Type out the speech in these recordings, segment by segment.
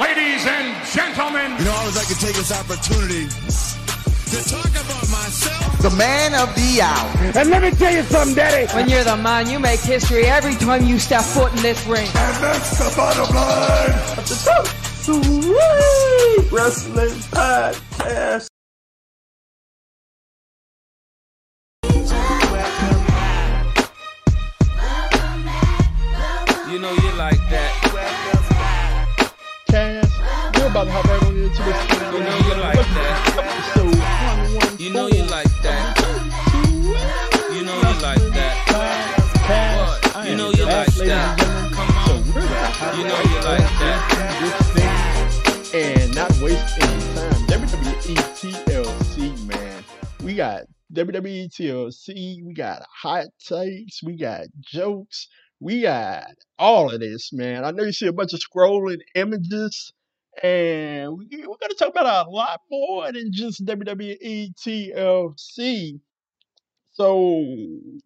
Ladies and gentlemen, You know, I always like to take this opportunity to talk about myself. The man of the hour. And let me tell you something, Daddy. When you're the man, you make history every time you step foot in this ring. And that's the bottom line. Wrestling podcast. You know you like that. Cass, we're about to hop right on into this. You know you like that. Episode You know you like that. You know you like that. Cass, What? I You know you like that. and. Come on. we're gonna hop You know you like that. into this thing and not waste any time. WWE TLC, man. We got WWE TLC. We got hot takes. We got jokes. We got all of this, man. I know you see a bunch of scrolling images, and we, we're going to talk about a lot more than just WWE TLC. So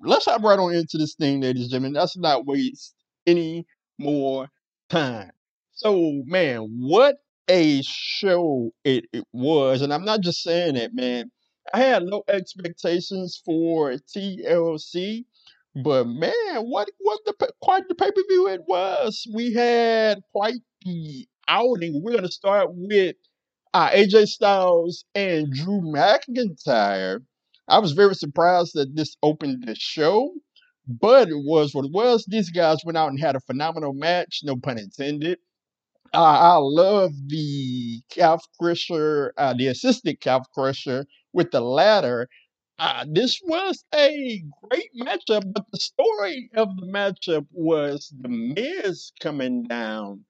let's hop right on into this thing, ladies and gentlemen. Let's not waste any more time. So, man, what a show it, it was. And I'm not just saying that, man. I had low expectations for TLC, but man, what what the quite the pay per view it was. We had quite the outing. We're gonna start with uh, AJ Styles and Drew McIntyre. I was very surprised that this opened the show, but it was what it was. These guys went out and had a phenomenal match, no pun intended. Uh, I love the calf crusher, uh, the assisted calf crusher with the ladder. Uh, this was a great matchup, but the story of the matchup was the Miz coming down.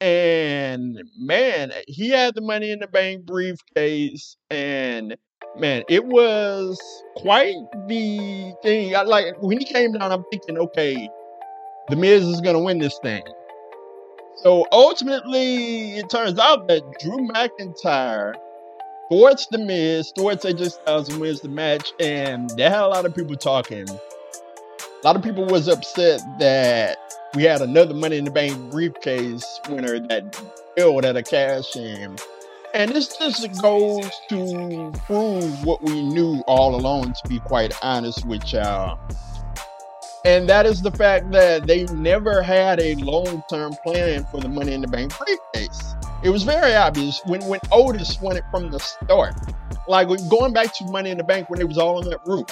And man, he had the money in the bank briefcase, and man, it was quite the thing. I like when he came down, I'm thinking, okay, the Miz is gonna win this thing. So ultimately, it turns out that Drew McIntyre thwarts the Miz, thwarts AJ Styles and wins the match, and they had a lot of people talking. A lot of people was upset that we had another Money in the Bank briefcase winner that failed at a cash in. And this just goes to prove what we knew all along, to be quite honest with y'all. And that is the fact that they never had a long term plan for the Money in the Bank briefcase. It was very obvious when, when Otis won it from the start. Like going back to Money in the Bank when it was all on that roof.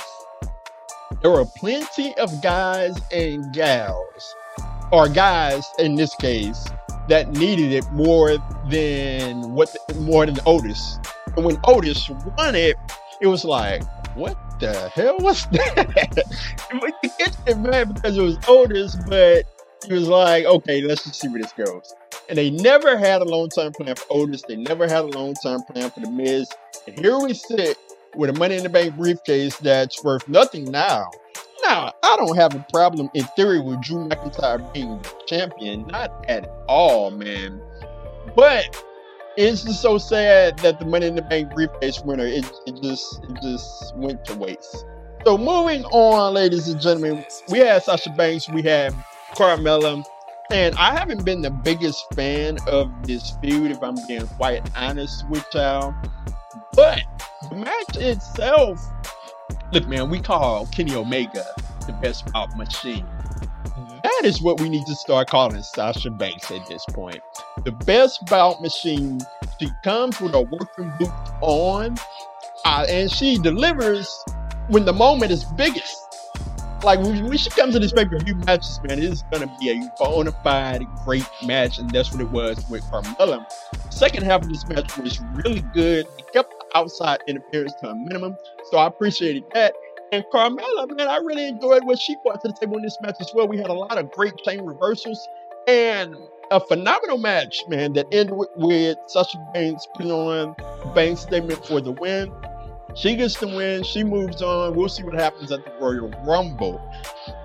There were plenty of guys and gals, or guys in this case, that needed it more than what more than Otis. And when Otis won it, it was like, what the hell was that? you get mad because it was Otis, but he was like, okay, let's just see where this goes. And they never had a long term plan for Otis. They never had a long term plan for The Miz. And here we sit with a Money in the Bank briefcase that's worth nothing now. Now, I don't have a problem in theory with Drew McIntyre being champion. Not at all, man. But it's just so sad that the Money in the Bank briefcase winner, it, it just it just went to waste. So moving on, ladies and gentlemen, we had Sasha Banks, we had Carmella, and I haven't been the biggest fan of this feud, if I'm being quite honest with y'all. But the match itself, look, man, we call Kenny Omega the best bout machine. That is what we need to start calling Sasha Banks at this point. The best bout machine. She comes with a working boot on, uh, and she delivers when the moment is biggest. Like when, when she comes to this pay per view matches, man, it's gonna be a bona fide great match, and that's what it was with Carmella. Second half of this match was really good. It kept the outside interference to a minimum, so I appreciated that. And Carmella, man, I really enjoyed what she brought to the table in this match as well. We had a lot of great chain reversals and a phenomenal match, man, that ended with, with Sasha Banks putting on Banks' statement for the win. She gets the win. She moves on. We'll see what happens at the Royal Rumble.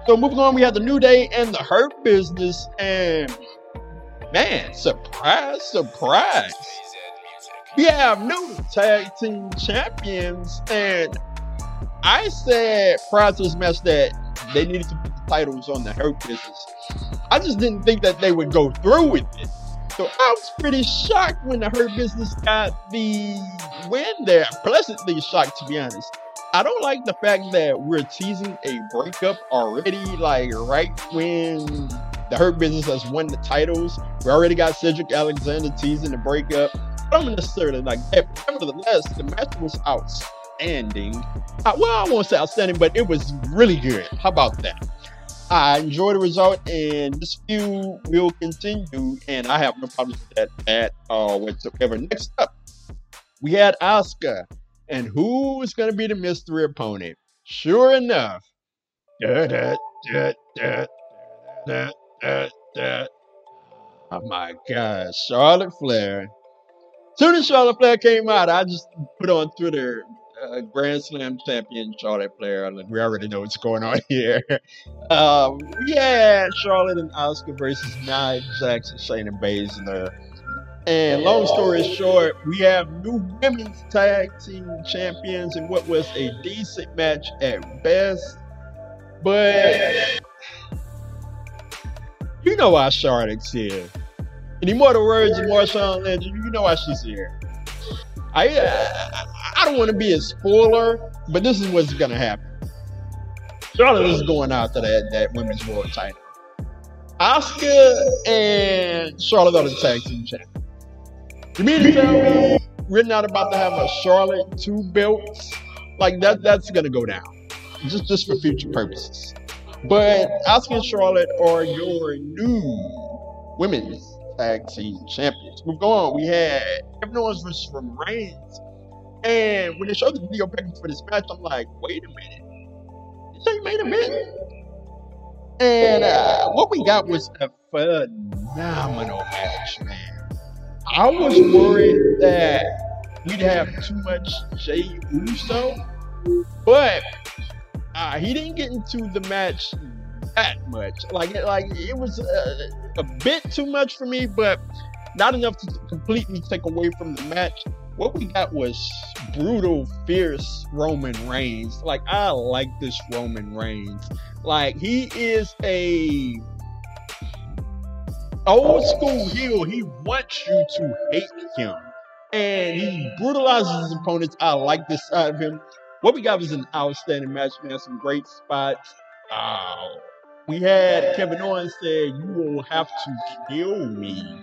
So moving on, we have the New Day and the Hurt Business, and man, surprise, surprise. We have new tag team champions, and I said prior to this match that they needed to put the titles on the Hurt Business. I just didn't think that they would go through with it. So I was pretty shocked when the Hurt Business got the win there. Pleasantly shocked, to be honest. I don't like the fact that we're teasing a breakup already, like right when the Hurt Business has won the titles. We already got Cedric Alexander teasing the breakup. I don't necessarily like that. But nevertheless, the match was outstanding. Uh, well, I won't say outstanding, but it was really good. How about that? I enjoy the result, and this feud will continue, and I have no problems with that at all whatsoever. Next up, we had Asuka, and who is going to be the mystery opponent? Sure enough, oh my gosh, Charlotte Flair. Soon as Charlotte Flair came out, I just put on Twitter uh, Grand Slam champion Charlotte. Like, we already know what's going on here. Um, yeah, Charlotte and Asuka versus Nia Jackson, Shayna Baszler. And long story short, we have new women's tag team champions in what was a decent match at best. But you know why Charlotte's here. Any more the words of Marshawn Legend, you know why she's here. I uh, I don't want to be a spoiler, but this is what's gonna happen. Charlotte is going after that that women's world title. Asuka and Charlotte are the tag team champions. You mean to tell me we're not about to have a Charlotte two belts? Like that that's gonna go down. Just just for future purposes. But Asuka and Charlotte are your new women's tag team champions. We've gone. We had Kevin Owens versus Roman Reigns. And when they showed the video package for this match, I'm like, wait a minute. This ain't made a minute. And uh, what we got was a phenomenal match, man. I was worried that we'd have too much Jey Uso, but uh, he didn't get into the match that much. Like, like it was uh, a bit too much for me, but not enough to completely take away from the match. What we got was brutal, fierce Roman Reigns. Like, I like this Roman Reigns. Like, he is a old school heel. He wants you to hate him. And he brutalizes his opponents. I like this side of him. What we got was an outstanding match, man. Some great spots. Uh, we had Kevin Owens say, You will have to kill me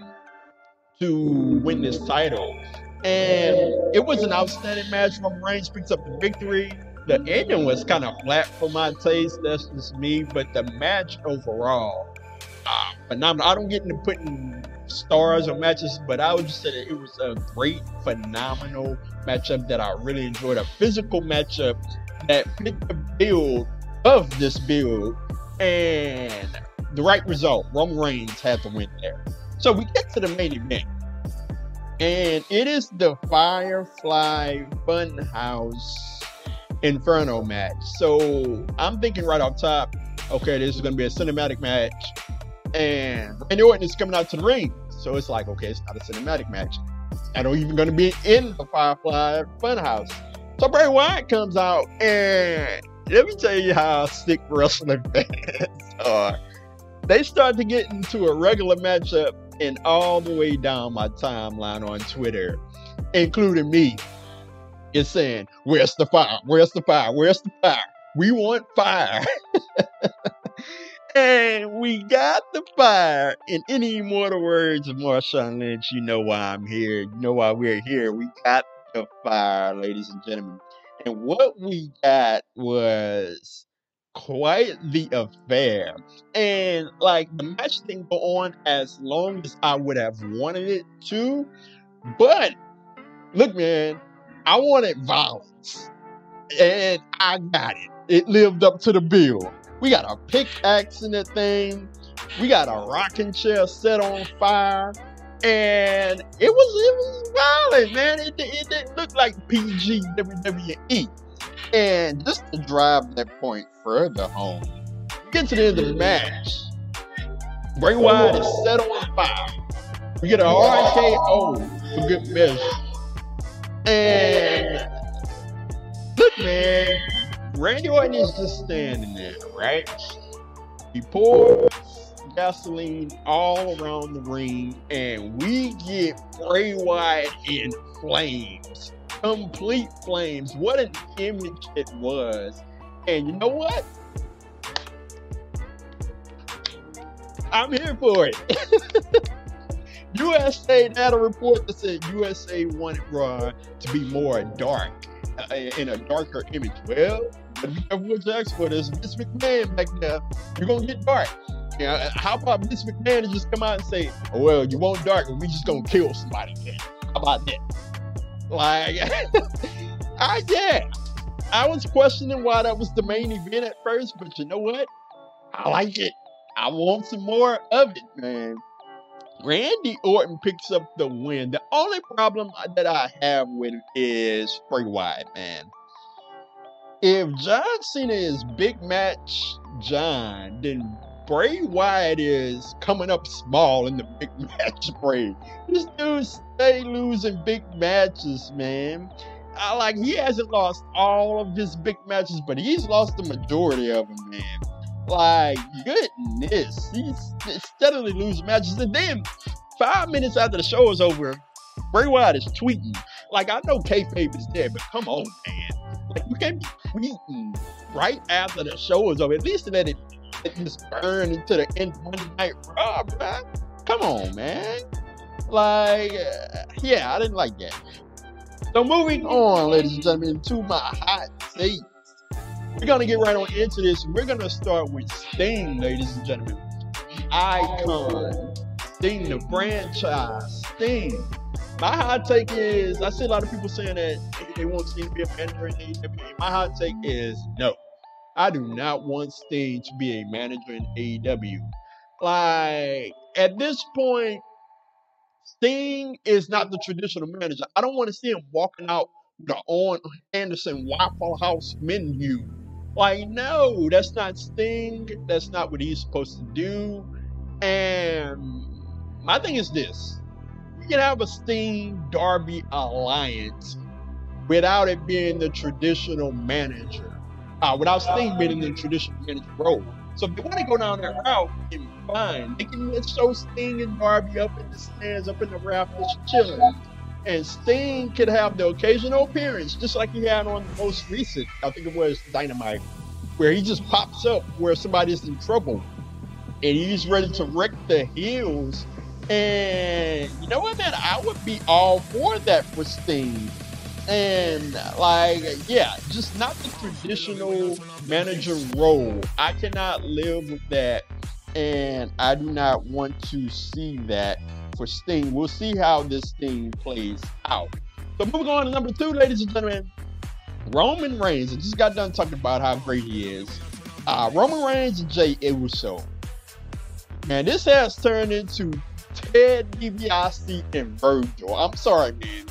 to win this title. And it was an outstanding match. Roman Reigns picks up the victory. The ending was kind of flat for my taste. That's just me. But the match overall, uh, phenomenal. I don't get into putting stars or matches, but I would just say that it was a great, phenomenal matchup that I really enjoyed. A physical matchup that fit the build of this build and the right result. Roman Reigns had to win there. So we get to the main event. And it is the Firefly Funhouse Inferno match. So I'm thinking right off top, okay, this is going to be a cinematic match. And Randy Orton is coming out to the ring. So it's like, okay, it's not a cinematic match. I don't even going to be in the Firefly Funhouse. So Bray Wyatt comes out, and let me tell you how sick wrestling fans are. They start to get into a regular matchup and all the way down my timeline on Twitter, including me, is saying, Where's the fire? Where's the fire? Where's the fire? We want fire. and we got the fire. In any immortal words of Marshawn Lynch, you know why I'm here. You know why we're here. We got the fire, ladies and gentlemen. And what we got was quite the affair. And like the match didn't go on as long as I would have wanted it to. But look, man, I wanted violence. And I got it. It lived up to the bill. We got a pickaxe in the thing. We got a rocking chair set on fire. And it was it was violent, man. It, it didn't look like PG WWE. And just to drive that point further home, get to the end of the match. Bray Wyatt is set on fire. We get a RKO for good measure. And look, man, Randy Orton is just standing there, right? He pours gasoline all around the ring, and we get Bray Wyatt in flames, complete flames. What an image it was! And you know what? I'm here for it. USA had a report that said USA wanted Raw to be more dark, uh, in a darker image. Well, but be careful what you for. There's Vince McMahon back there. You're gonna get dark. Yeah, uh, how about Vince McMahon just come out and say, "Well, you want dark, and we just gonna kill somebody"? Then. How about that? Like, I yeah, I was questioning why that was the main event at first, but you know what? I like it. I want some more of it, man. Randy Orton picks up the win. The only problem that I have with it is Bray Wyatt, man. If John Cena is big match John, then Bray Wyatt is coming up small in the big match Bray. This dude stay losing big matches, man. I like he hasn't lost all of his big matches, but he's lost the majority of them, man. Like, goodness, he's steadily losing matches. And then, five minutes after the show is over, Bray Wyatt is tweeting. Like, I know kayfabe is there, but come on, man. Like, you can't be tweeting right after the show is over. At least let it just burn into the end Monday Night Raw, bro. Come on, man. Like, uh, yeah, I didn't like that. So, moving on, ladies and gentlemen, to my hot takes. We're gonna get right on into this. We're gonna start with Sting, ladies and gentlemen. Icon. Sting, the franchise. Sting. My hot take is I see a lot of people saying that they want Sting to be a manager in AEW. My hot take is no. I do not want Sting to be a manager in AEW. Like at this point, Sting is not the traditional manager. I don't want to see him walking out the Arn Anderson Waffle House menu like, no, that's not Sting. That's not what he's supposed to do. And my thing is this we can have a Sting Darby alliance without it being the traditional manager, uh, without Sting being in the traditional manager role. So if they want to go down that route, then fine. They can let show Sting and Darby up in the stands, up in the rafters, chilling and Sting could have the occasional appearance, just like he had on the most recent, I think it was Dynamite, where he just pops up where somebody's in trouble and he's ready to wreck the heels. And you know what, man? I would be all for that for Sting. And like, yeah, just not the traditional manager role. I cannot live with that. And I do not want to see that for Sting. We'll see how this thing plays out. So moving on to number two, ladies and gentlemen, Roman Reigns. I just got done talking about how great he is. Uh, Roman Reigns and Jey Uso. Man, this has turned into Ted DiBiase and Virgil. I'm sorry, man.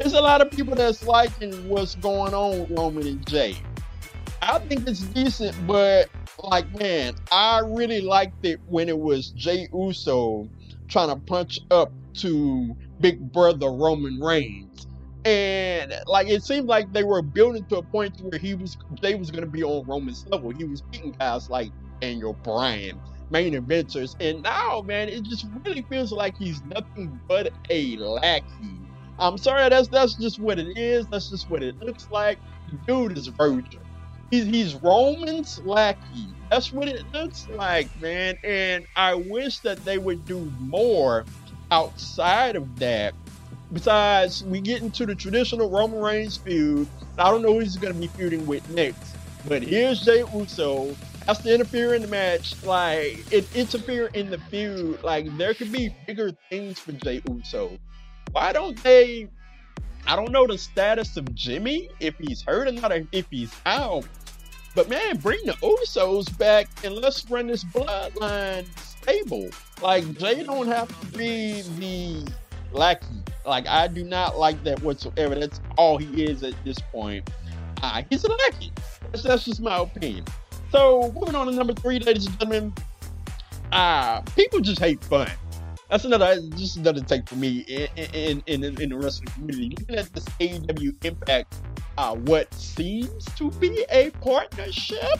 There's a lot of people that's liking what's going on with Roman and Jey. I think it's decent, but like, man, I really liked it when it was Jey Uso trying to punch up to Big Brother Roman Reigns. And like it seemed like they were building to a point where he was they was gonna be on Roman's level. He was beating guys like Daniel Bryan, main eventers, and now man, it just really feels like he's nothing but a lackey. I'm sorry, that's that's just what it is. That's just what it looks like. The dude is Virgil. He's he's Roman's lackey. That's what it looks like, man. And I wish that they would do more outside of that. Besides, we get into the traditional Roman Reigns feud. I don't know who he's going to be feuding with next. But here's Jey Uso has to interfere in the match. Like, it interfere in the feud. Like, there could be bigger things for Jey Uso. Why don't they? I don't know the status of Jimmy, if he's hurt or not, or if he's out. But man, bring the Usos back and let's run this bloodline stable. Like Jey don't have to be the lackey. Like I do not like that whatsoever. That's all he is at this point. Uh, he's a lackey. That's, that's just my opinion. So moving on to number three, ladies and gentlemen. Uh, people just hate fun. That's another just another take for me in in, in, in the wrestling community. Looking at this AEW Impact uh, what seems to be a partnership.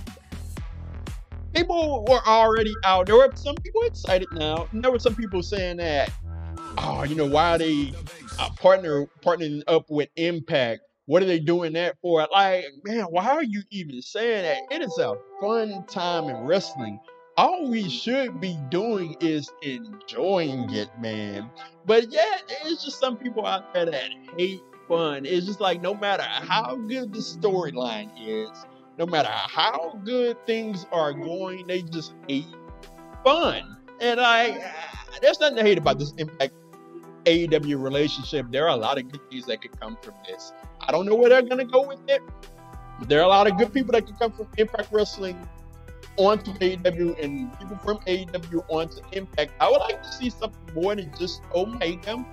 people were already out. There were some people excited now. And there were some people saying that, oh, you know, why are they uh, partner partnering up with Impact? What are they doing that for? Like, man, why are you even saying that? It is a fun time in wrestling. All we should be doing is enjoying it, man. But yeah, it's just some people out there that hate fun. It's just like no matter how good the storyline is, no matter how good things are going, they just hate fun. And I, uh, there's nothing to hate about this Impact AEW relationship. There are a lot of good things that could come from this. I don't know where they're gonna go with it. But there are a lot of good people that could come from Impact Wrestling onto AEW and people from AEW onto Impact. I would like to see something more than just Omega.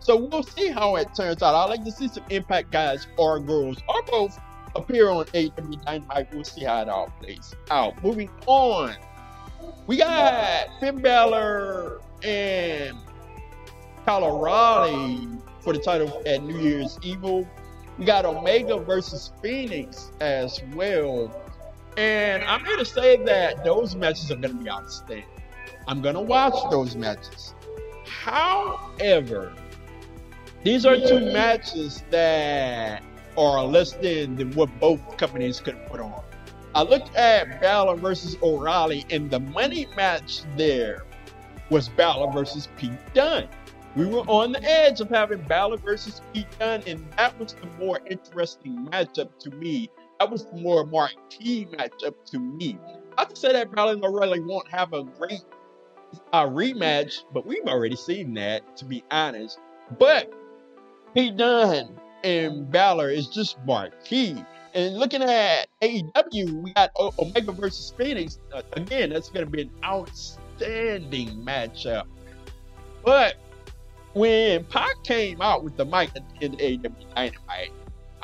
So we'll see how it turns out. I'd like to see some Impact guys or girls or both appear on AEW Dynamite. We'll see how it all plays out. Moving on, we got Finn Balor and Kyle O'Reilly for the title at New Year's Evil. We got Omega versus Fenix as well. And I'm here to say that those matches are going to be outstanding. I'm going to watch those matches. However, these are two matches that are less than, what both companies could put on. I looked at Balor versus O'Reilly, and the money match there was Balor versus Pete Dunne. We were on the edge of having Balor versus Pete Dunne, and that was the more interesting matchup to me. That was the more marquee matchup to me. Not to say that and O'Reilly won't have a great uh, rematch, but we've already seen that, to be honest. But Pete Dunne and Balor is just marquee. And looking at AEW, we got o- Omega versus Fenix. Uh, again, that's going to be an outstanding matchup. But when Pac came out with the mic in AEW Dynamite,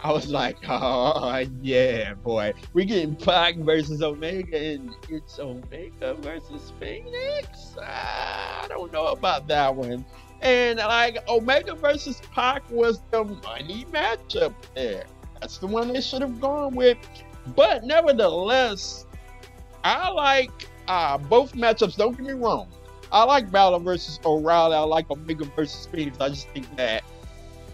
I was like, oh, yeah, boy. We're getting Pac versus Omega, and it's Omega versus Fenix? I don't know about that one. And like Omega versus Pac was the money matchup there. That's the one they should have gone with. But nevertheless, I like uh, both matchups. Don't get me wrong. I like Balor versus O'Reilly. I like Omega versus Fenix. I just think that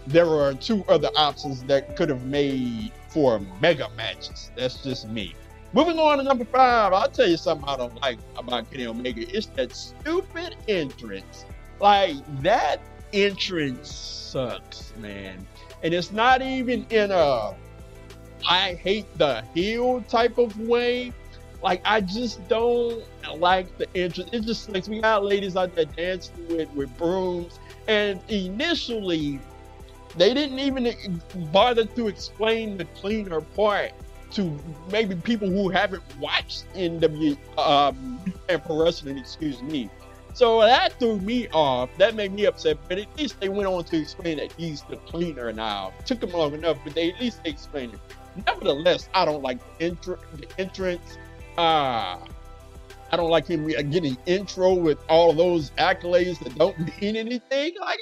there are two other options that could have made for mega matches. That's just me. Moving on to number five, I'll tell you something I don't like about Kenny Omega. It's that stupid entrance like that entrance sucks, man. And it's not even in a I hate the heel type of way. Like I just don't like the entrance. It just like we got ladies out there dancing with with brooms, and initially they didn't even bother to explain the cleaner part to maybe people who haven't watched NW um, and pro wrestling. Excuse me. So that threw me off. That made me upset. But at least they went on to explain that he's the cleaner now. Took them long enough, but they at least they explained it. Nevertheless, I don't like the, the entrance. Uh, I don't like him getting intro with all those accolades that don't mean anything. Like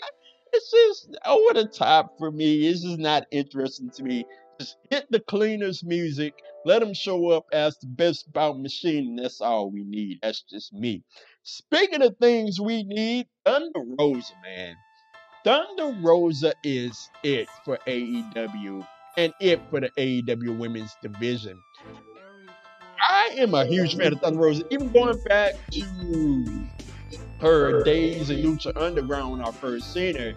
it's just over the top for me. It's just not interesting to me. Just hit the cleaners music. Let them show up as the best bout machine. That's all we need. That's just me. Speaking of things we need, Thunder Rosa, man. Thunder Rosa is it for AEW and it for the AEW women's division. I am a huge fan of Thunder Rosa, even going back to her days in Lucha Underground when I first seen her.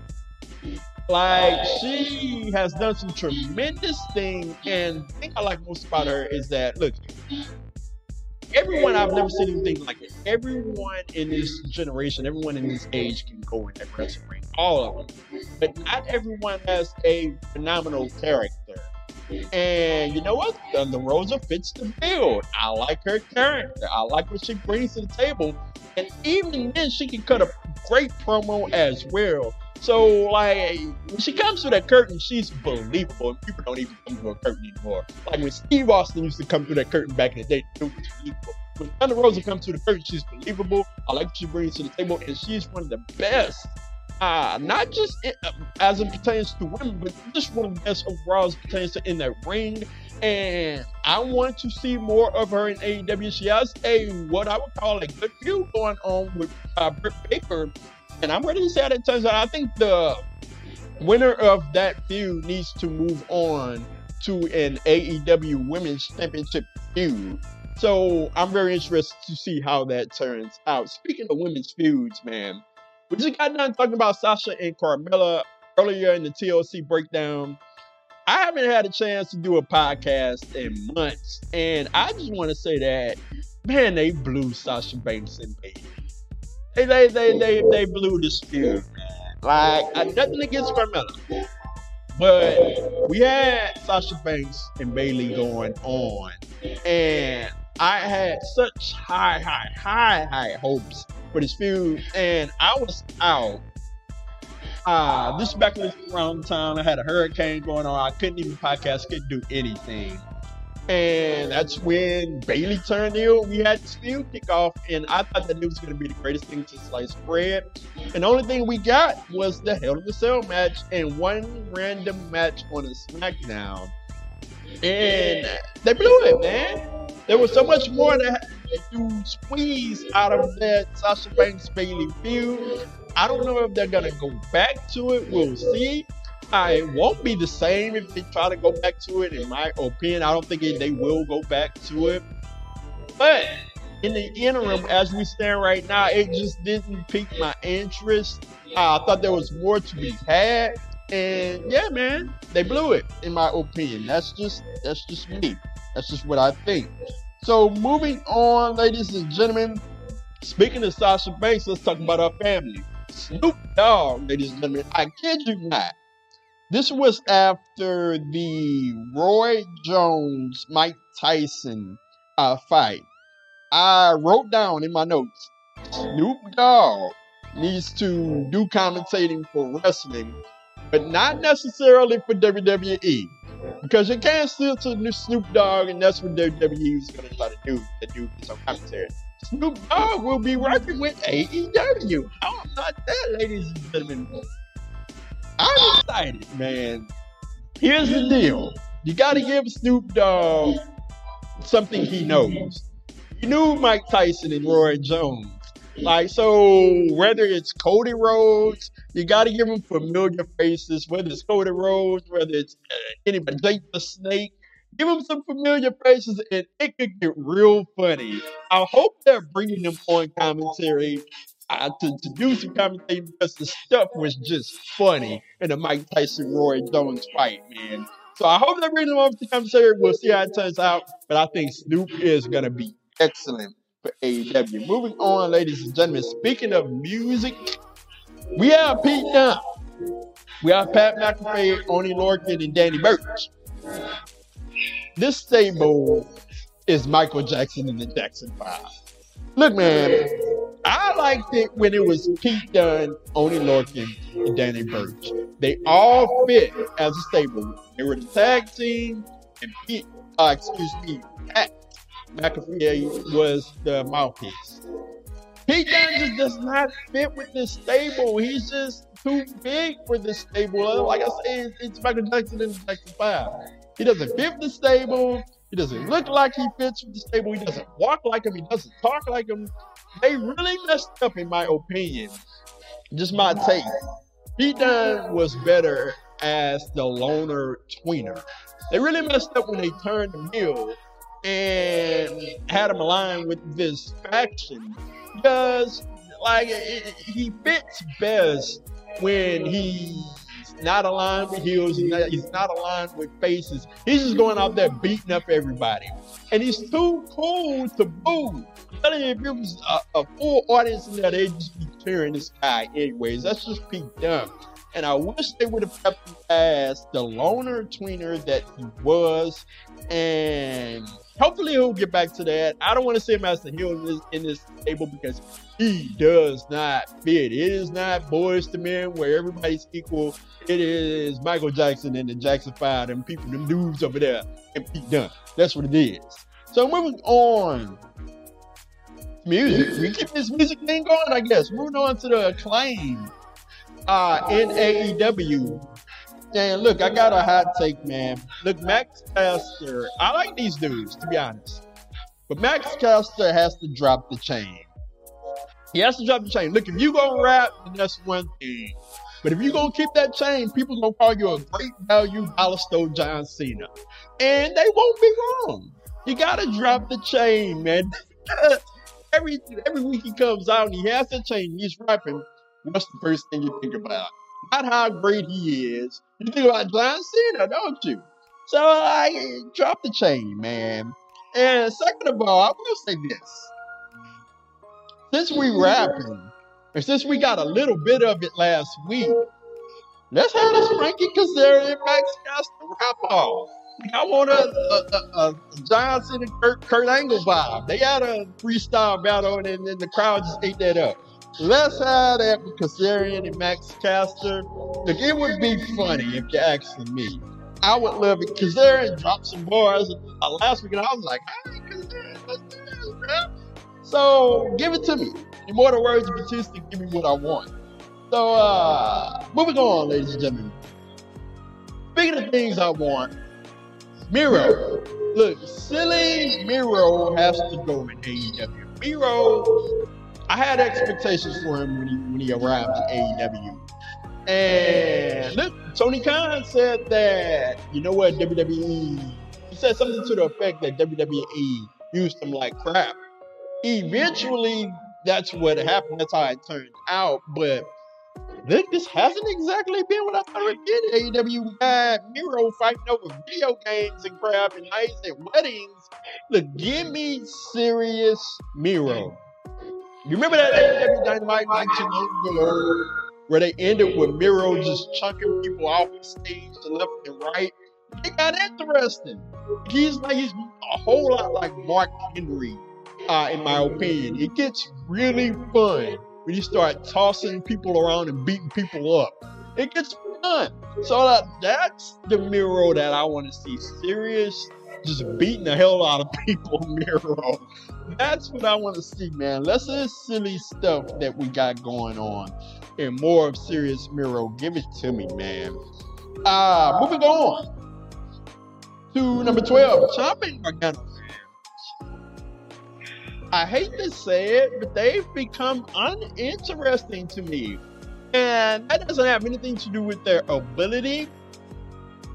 Like she has done some tremendous things, and the thing I like most about her is that look, everyone I've never seen anything like it. Everyone in this generation, everyone in this age can go in that wrestling ring. All of them. But not everyone has a phenomenal character. And you know what? Thunder Rosa fits the bill. I like her character. I like what she brings to the table. And even then, she can cut a great promo as well. So, like, when she comes to that curtain, she's believable, and people don't even come to a curtain anymore. Like when Steve Austin used to come through that curtain back in the day, it was believable. When Thunder Rosa comes to the curtain, she's believable. I like what she brings to the table, and she's one of the best uh, not just in, uh, as it pertains to women, but just one of the best overall as pertains to in that ring. And I want to see more of her in AEW. She has a what I would call a good feud going on with uh, Britt Baker, and I'm ready to say that it turns out. I think the winner of that feud needs to move on to an AEW Women's Championship feud. So I'm very interested to see how that turns out. Speaking of women's feuds, man, we just got done talking about Sasha and Carmella earlier in the TLC breakdown. I haven't had a chance to do a podcast in months, and I just want to say that, man, they blew Sasha Banks and Bayley. They they they they, they blew this feud. Like I, nothing against Carmella, but we had Sasha Banks and Bayley going on, and I had such high, high, high, high hopes for this feud, and I was out. Uh, this back in around time. I had a hurricane going on. I couldn't even podcast, couldn't do anything. And that's when Bayley turned heel. We had this feud kick off, and I thought that it was going to be the greatest thing to sliced bread. And the only thing we got was the Hell of a Cell match and one random match on a SmackDown. And they blew it, man. There was so much more that to squeeze out of that Sasha Banks Bayley feud. I don't know if they're gonna go back to it. We'll see. Uh, it won't be the same if they try to go back to it. In my opinion, I don't think they will go back to it. But in the interim, as we stand right now, it just didn't pique my interest. Uh, I thought there was more to be had, and yeah, man, they blew it. In my opinion, that's just that's just me. That's just what I think. So moving on, ladies and gentlemen. Speaking of Sasha Banks, let's talk about our family. Snoop Dogg, ladies and gentlemen. I kid you not. This was after the Roy Jones Mike Tyson uh, fight. I wrote down in my notes Snoop Dogg needs to do commentating for wrestling, but not necessarily for WWE. Because you can't steal to Snoop Dogg, and that's what WWE is going to try to do, to do some commentary. Snoop Dogg will be working with AEW. How oh, about that, ladies and gentlemen? I'm excited, man. Here's the deal. You got to give Snoop Dogg something he knows. He knew Mike Tyson and Roy Jones. Like, so whether it's Cody Rhodes, you got to give him familiar faces, whether it's Cody Rhodes, whether it's uh, anybody, Jake the Snake, give him some familiar faces and it could get real funny. I hope they're bringing them on commentary uh, to, to do some commentary because the stuff was just funny in the Mike Tyson Roy Jones fight, man. So I hope they bring them on to commentary. We'll see how it turns out. But I think Snoop is going to be excellent for AEW. Moving on, ladies and gentlemen. Speaking of music, we have Pete Dunne. We have Pat McAfee, Oni Lorcan, and Danny Burch. This stable is Michael Jackson and the Jackson Five. Look, man, I liked it when it was Pete Dunne, Oni Lorcan, and Danny Burch. They all fit as a stable. They were the tag team, and Pete, uh, excuse me, Pat McAfee was the mouthpiece. Pete Dunne just does not fit with this stable. He's just too big for this stable. Like I say, it's Michael Jackson in the Jackson Five. He doesn't fit the stable. He doesn't look like he fits with the stable. He doesn't walk like him. He doesn't talk like him. They really messed up, in my opinion. Just my take. Pete Dunne was better as the loner tweener. They really messed up when they turned him heel and had him aligned with this faction because like it, he fits best when he's not aligned with heels, he's not, he's not aligned with faces. He's just going out there beating up everybody. And he's too cool to boo. Telling you, if it was a, a full audience in there, they'd just be cheering this guy anyways. That's just Pete Dunne. And I wish they would have kept him as the loner tweener that he was. And hopefully he'll get back to that. I don't want to see him as the heel in this, in this table because he does not fit. It is not Boyz II Men where everybody's equal. It is Michael Jackson and the Jackson Five and people, them dudes over there, and Pete Dunne. That's what it is. So moving on. Music. We keep this music thing going, I guess. Moving on to the acclaim. uh, in AEW. And look, I got a hot take, man. Look, Max Caster, I like these dudes, to be honest. But Max Caster has to drop the chain. He has to drop the chain. Look, if you gonna rap, then that's one thing. But if you gonna keep that chain, people gonna call you a great value dollar store John Cena. And they won't be wrong. You gotta drop the chain, man. every every week he comes out and he has the chain, he's rapping. What's the first thing you think about? Not how great he is. You think about John Cena, don't you? So I drop the chain, man. And second of all, I will say this. Since we rapping, and since we got a little bit of it last week, let's have this Frankie Kazarian and Max Caster rap off. I want a, a, a, a Johnson and Kurt, Kurt Angle vibe. They had a freestyle battle, and then the crowd just ate that up. Let's that with Kazarian and Max Caster. Look, it would be funny if you're asking me. I would love it. Kazarian dropped some bars uh, last week, and I was like, hey, Kazarian, let's do this, man. So give it to me. In more the words Batista, give me what I want. So uh moving on, ladies and gentlemen. Speaking of things I want, Miro. Look, silly Miro has to go in AEW. Miro, I had expectations for him when he when he arrived in AEW. And look, Tony Khan said that, you know what, WWE, he said something to the effect that WWE used him like crap. Eventually, that's what happened. That's how it turned out. But look, this hasn't exactly been what I thought it'd did. AEW got Miro fighting over video games and crap and nights at weddings. Look, give me serious Miro. You remember that AEW Dynamite match in ago where they ended with Miro just chunking people off the stage to left and right? It got interesting. He's like he's a whole lot like Mark Henry, uh, in my opinion. It gets really fun when you start tossing people around and beating people up. It gets fun. So that, that's the Miro that I want to see. Serious, just beating the hell out of people, Miro. That's what I want to see, man. Less of this silly stuff that we got going on and more of serious Miro. Give it to me, man. Uh, moving on to number 12, Ciampa Gargano. I hate to say it, but they've become uninteresting to me. And that doesn't have anything to do with their ability.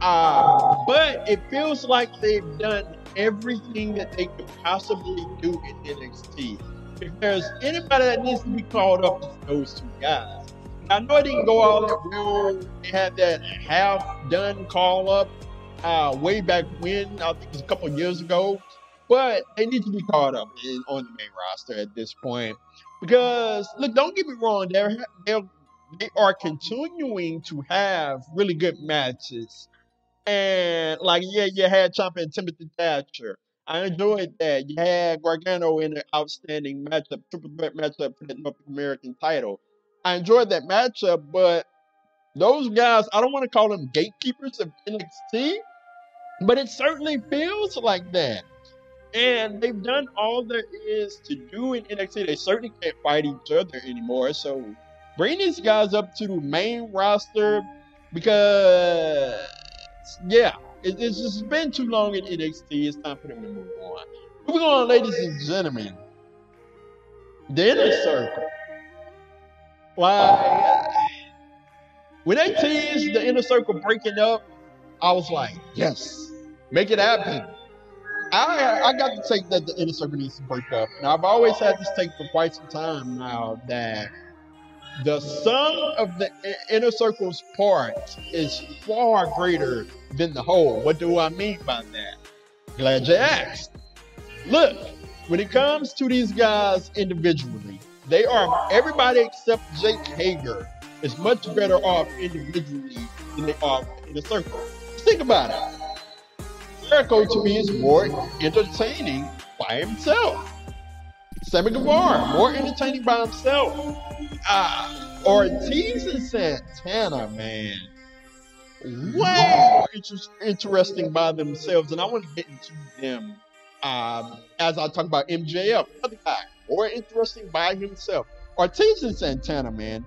Uh, but it feels like they've done everything that they could possibly do in NXT. If there's anybody that needs to be called up, it's those two guys. I know it didn't go all that well. They had that half done call up uh, way back when, I think it was a couple years ago. But they need to be caught up in, on the main roster at this point. Because, look, don't get me wrong, they're, they're, they are continuing to have really good matches. And, like, yeah, you had Ciampa and Timothy Thatcher. I enjoyed that. You had Gargano in an outstanding matchup, triple threat matchup for the North American title. I enjoyed that matchup, but those guys, I don't want to call them gatekeepers of NXT, but it certainly feels like that. And they've done all there is to do in NXT. They certainly can't fight each other anymore. So bring these guys up to the main roster because, yeah, it, it's just been too long in NXT. It's time for them to move on. Moving on, ladies and gentlemen. The inner circle. Like, when they teased the inner circle breaking up, I was like, yes, make it happen. I I got to take that the inner circle needs to break up. Now I've always had this take for quite some time now that the sum of the inner circle's part is far greater than the whole. What do I mean by that? Glad you asked. Look, when it comes to these guys individually, they are everybody except Jake Hager is much better off individually than they are in a circle. Think about it. Jericho to me is more entertaining by himself. Sammy Guevara, more entertaining by himself. Ah, Ortiz and Santana, man, way interesting by themselves. And I want to get into them um, as I talk about MJF, another guy, more interesting by himself. Ortiz and Santana, man,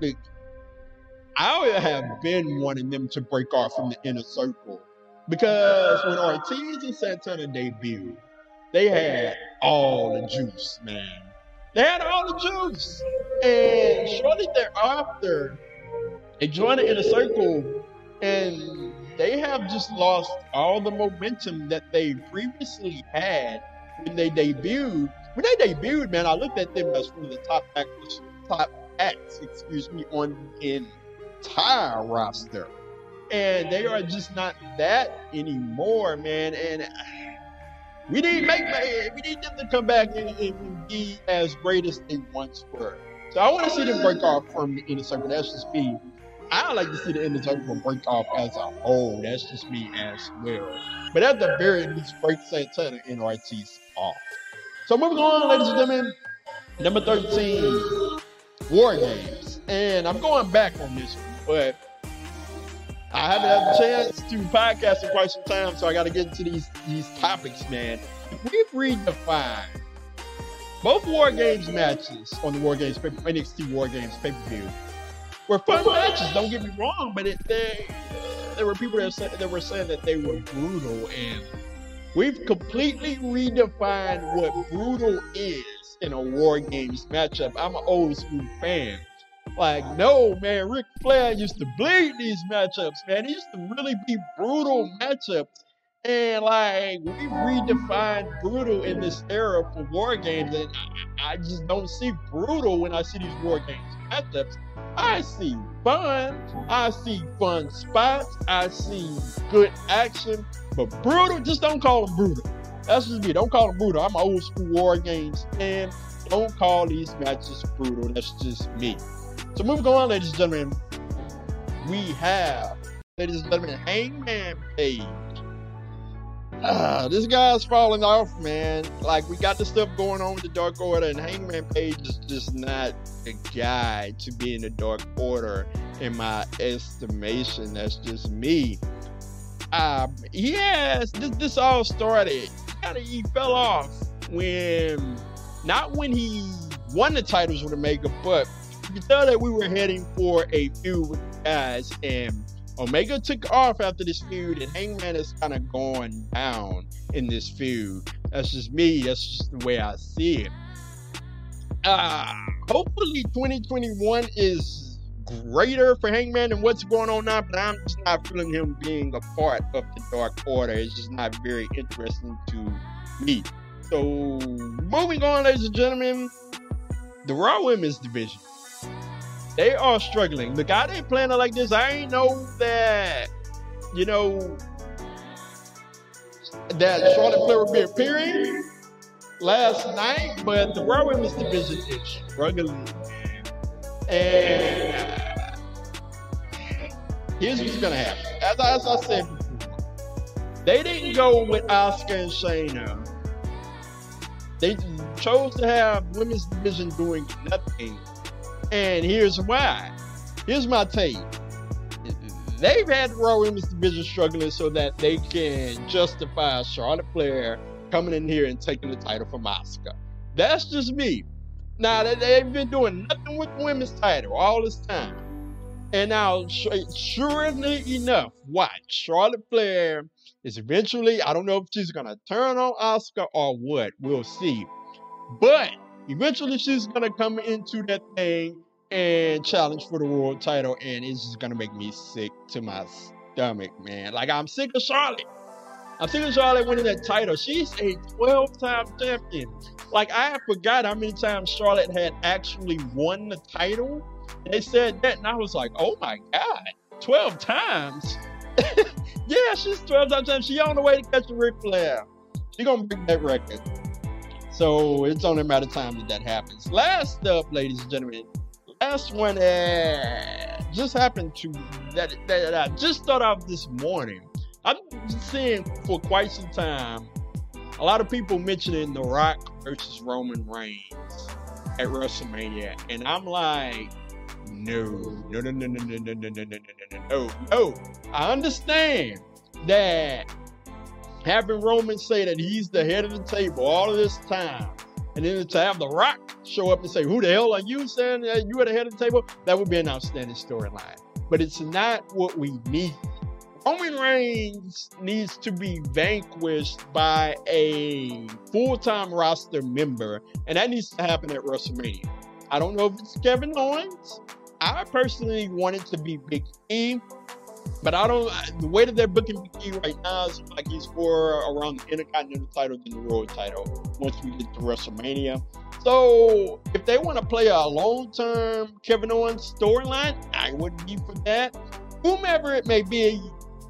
I would have been wanting them to break off from the inner circle because when Ortiz and Santana debuted, they had all the juice, man. They had all the juice. And shortly thereafter, they joined the inner circle and they have just lost all the momentum that they previously had when they debuted. When they debuted, man, I looked at them as one of the top actors, top acts, excuse me, on the entire roster. And they are just not that anymore, man. And we need make we need them to come back and, and be as great as they once were. So I want to see them break off from the inner circle. That's just me. I like to see the inner circle break off as a whole. That's just me as well. But at the very least, break Santana and Ortiz off. So moving on, ladies and gentlemen, number 13, War Games. And I'm going back on this one, but I haven't had a chance to podcast in quite some time, so I got to get into these these topics, man. We've redefined both War Games matches on the War Games NXT War Games pay per view were fun matches. Don't get me wrong, but it, they, there were people that said that were saying that they were brutal, and we've completely redefined what brutal is in a War Games matchup. I'm an old school fan. Like, no, man, Ric Flair used to bleed these matchups, man. He used to really be brutal matchups. And like we redefined brutal in this era for war games, and I, I just don't see brutal when I see these war games matchups. I see fun, I see fun spots, I see good action, but brutal, just don't call them brutal. That's just me. Don't call them brutal. I'm an old school war games fan. Don't call these matches brutal. That's just me. So moving on, ladies and gentlemen, we have, ladies and gentlemen, Hangman Page. Ah, this guy's falling off, man. Like we got the stuff going on with the Dark Order, and Hangman Page is just not a guy to be in the Dark Order, in my estimation. That's just me. Um, yes, this, this all started. Kinda, he fell off when, not when he won the titles with Omega, but can tell that we were heading for a feud with the guys, and Omega took off after this feud, and Hangman has kind of gone down in this feud. That's just me. That's just the way I see it. Uh, hopefully, 2021 is greater for Hangman than what's going on now, but I'm just not feeling him being a part of the Dark Order. It's just not very interesting to me. So, moving on, ladies and gentlemen, the Raw Women's Division they are struggling. The guy they playing it like this, I ain't know that, you know, that Charlotte Flair would be appearing last night, but the Raw Women's division is struggling. And here's what's gonna happen. As, I, as I said before, they didn't go with Asuka and Shayna. They chose to have women's division doing nothing and here's why. Here's my take. They've had the Raw Women's Division struggling so that they can justify Charlotte Flair coming in here and taking the title from Asuka. That's just me. Now, they've been doing nothing with the women's title all this time. And now, surely enough, watch. Charlotte Flair is eventually, I don't know if she's to turn on Asuka or what. We'll see. But Eventually, she's gonna come into that thing and challenge for the world title, and it's just gonna make me sick to my stomach, man. Like I'm sick of Charlotte. I'm sick of Charlotte winning that title. She's a 12-time champion. Like I forgot how many times Charlotte had actually won the title. They said that, and I was like, oh my god, 12 times. yeah, she's 12 times. She on the way to catch the Ric Flair. She gonna break that record. So it's only a matter of time that that happens. Last up, ladies and gentlemen, last one uh, just happened to that, that I just thought of this morning. I've been seeing for quite some time a lot of people mentioning The Rock versus Roman Reigns at WrestleMania, and I'm like, no, no, no, no, no, no, no, no, no, no, no, no, no. Oh, I understand that having Roman say that he's the head of the table all of this time, and then to have The Rock show up and say, Who the hell are you saying that you are the head of the table? That would be an outstanding storyline. but it's not what we need. Roman Reigns needs to be vanquished by a full time roster member, and that needs to happen at WrestleMania. I don't know if it's Kevin Owens. I personally want it to be Big E, but I don't. The way that they're booking Big right now is like he's for around the Intercontinental title than the World title once we get to WrestleMania. So if they want to play a long term Kevin Owens storyline, I wouldn't be for that. Whomever it may be,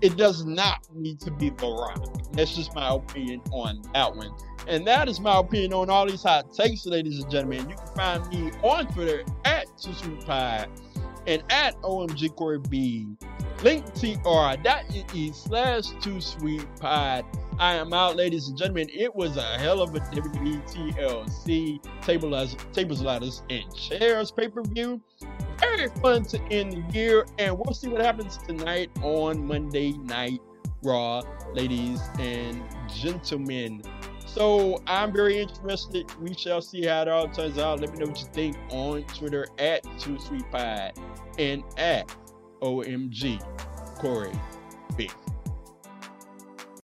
it does not need to be The Rock. That's just my opinion on that one. And that is my opinion on all these hot takes, ladies and gentlemen. You can find me on Twitter at TooSweetPod and at OMG Corey B. Link tr.ee slash two sweet pod. I am out, ladies and gentlemen. It was a hell of a WBTLC tables, tables, ladders, and chairs pay per view. Very fun to end the year, and we'll see what happens tonight on Monday Night Raw, ladies and gentlemen. So I'm very interested. We shall see how it all turns out. Let me know what you think on Twitter at Two Sweet Pie and at OMG Corey B.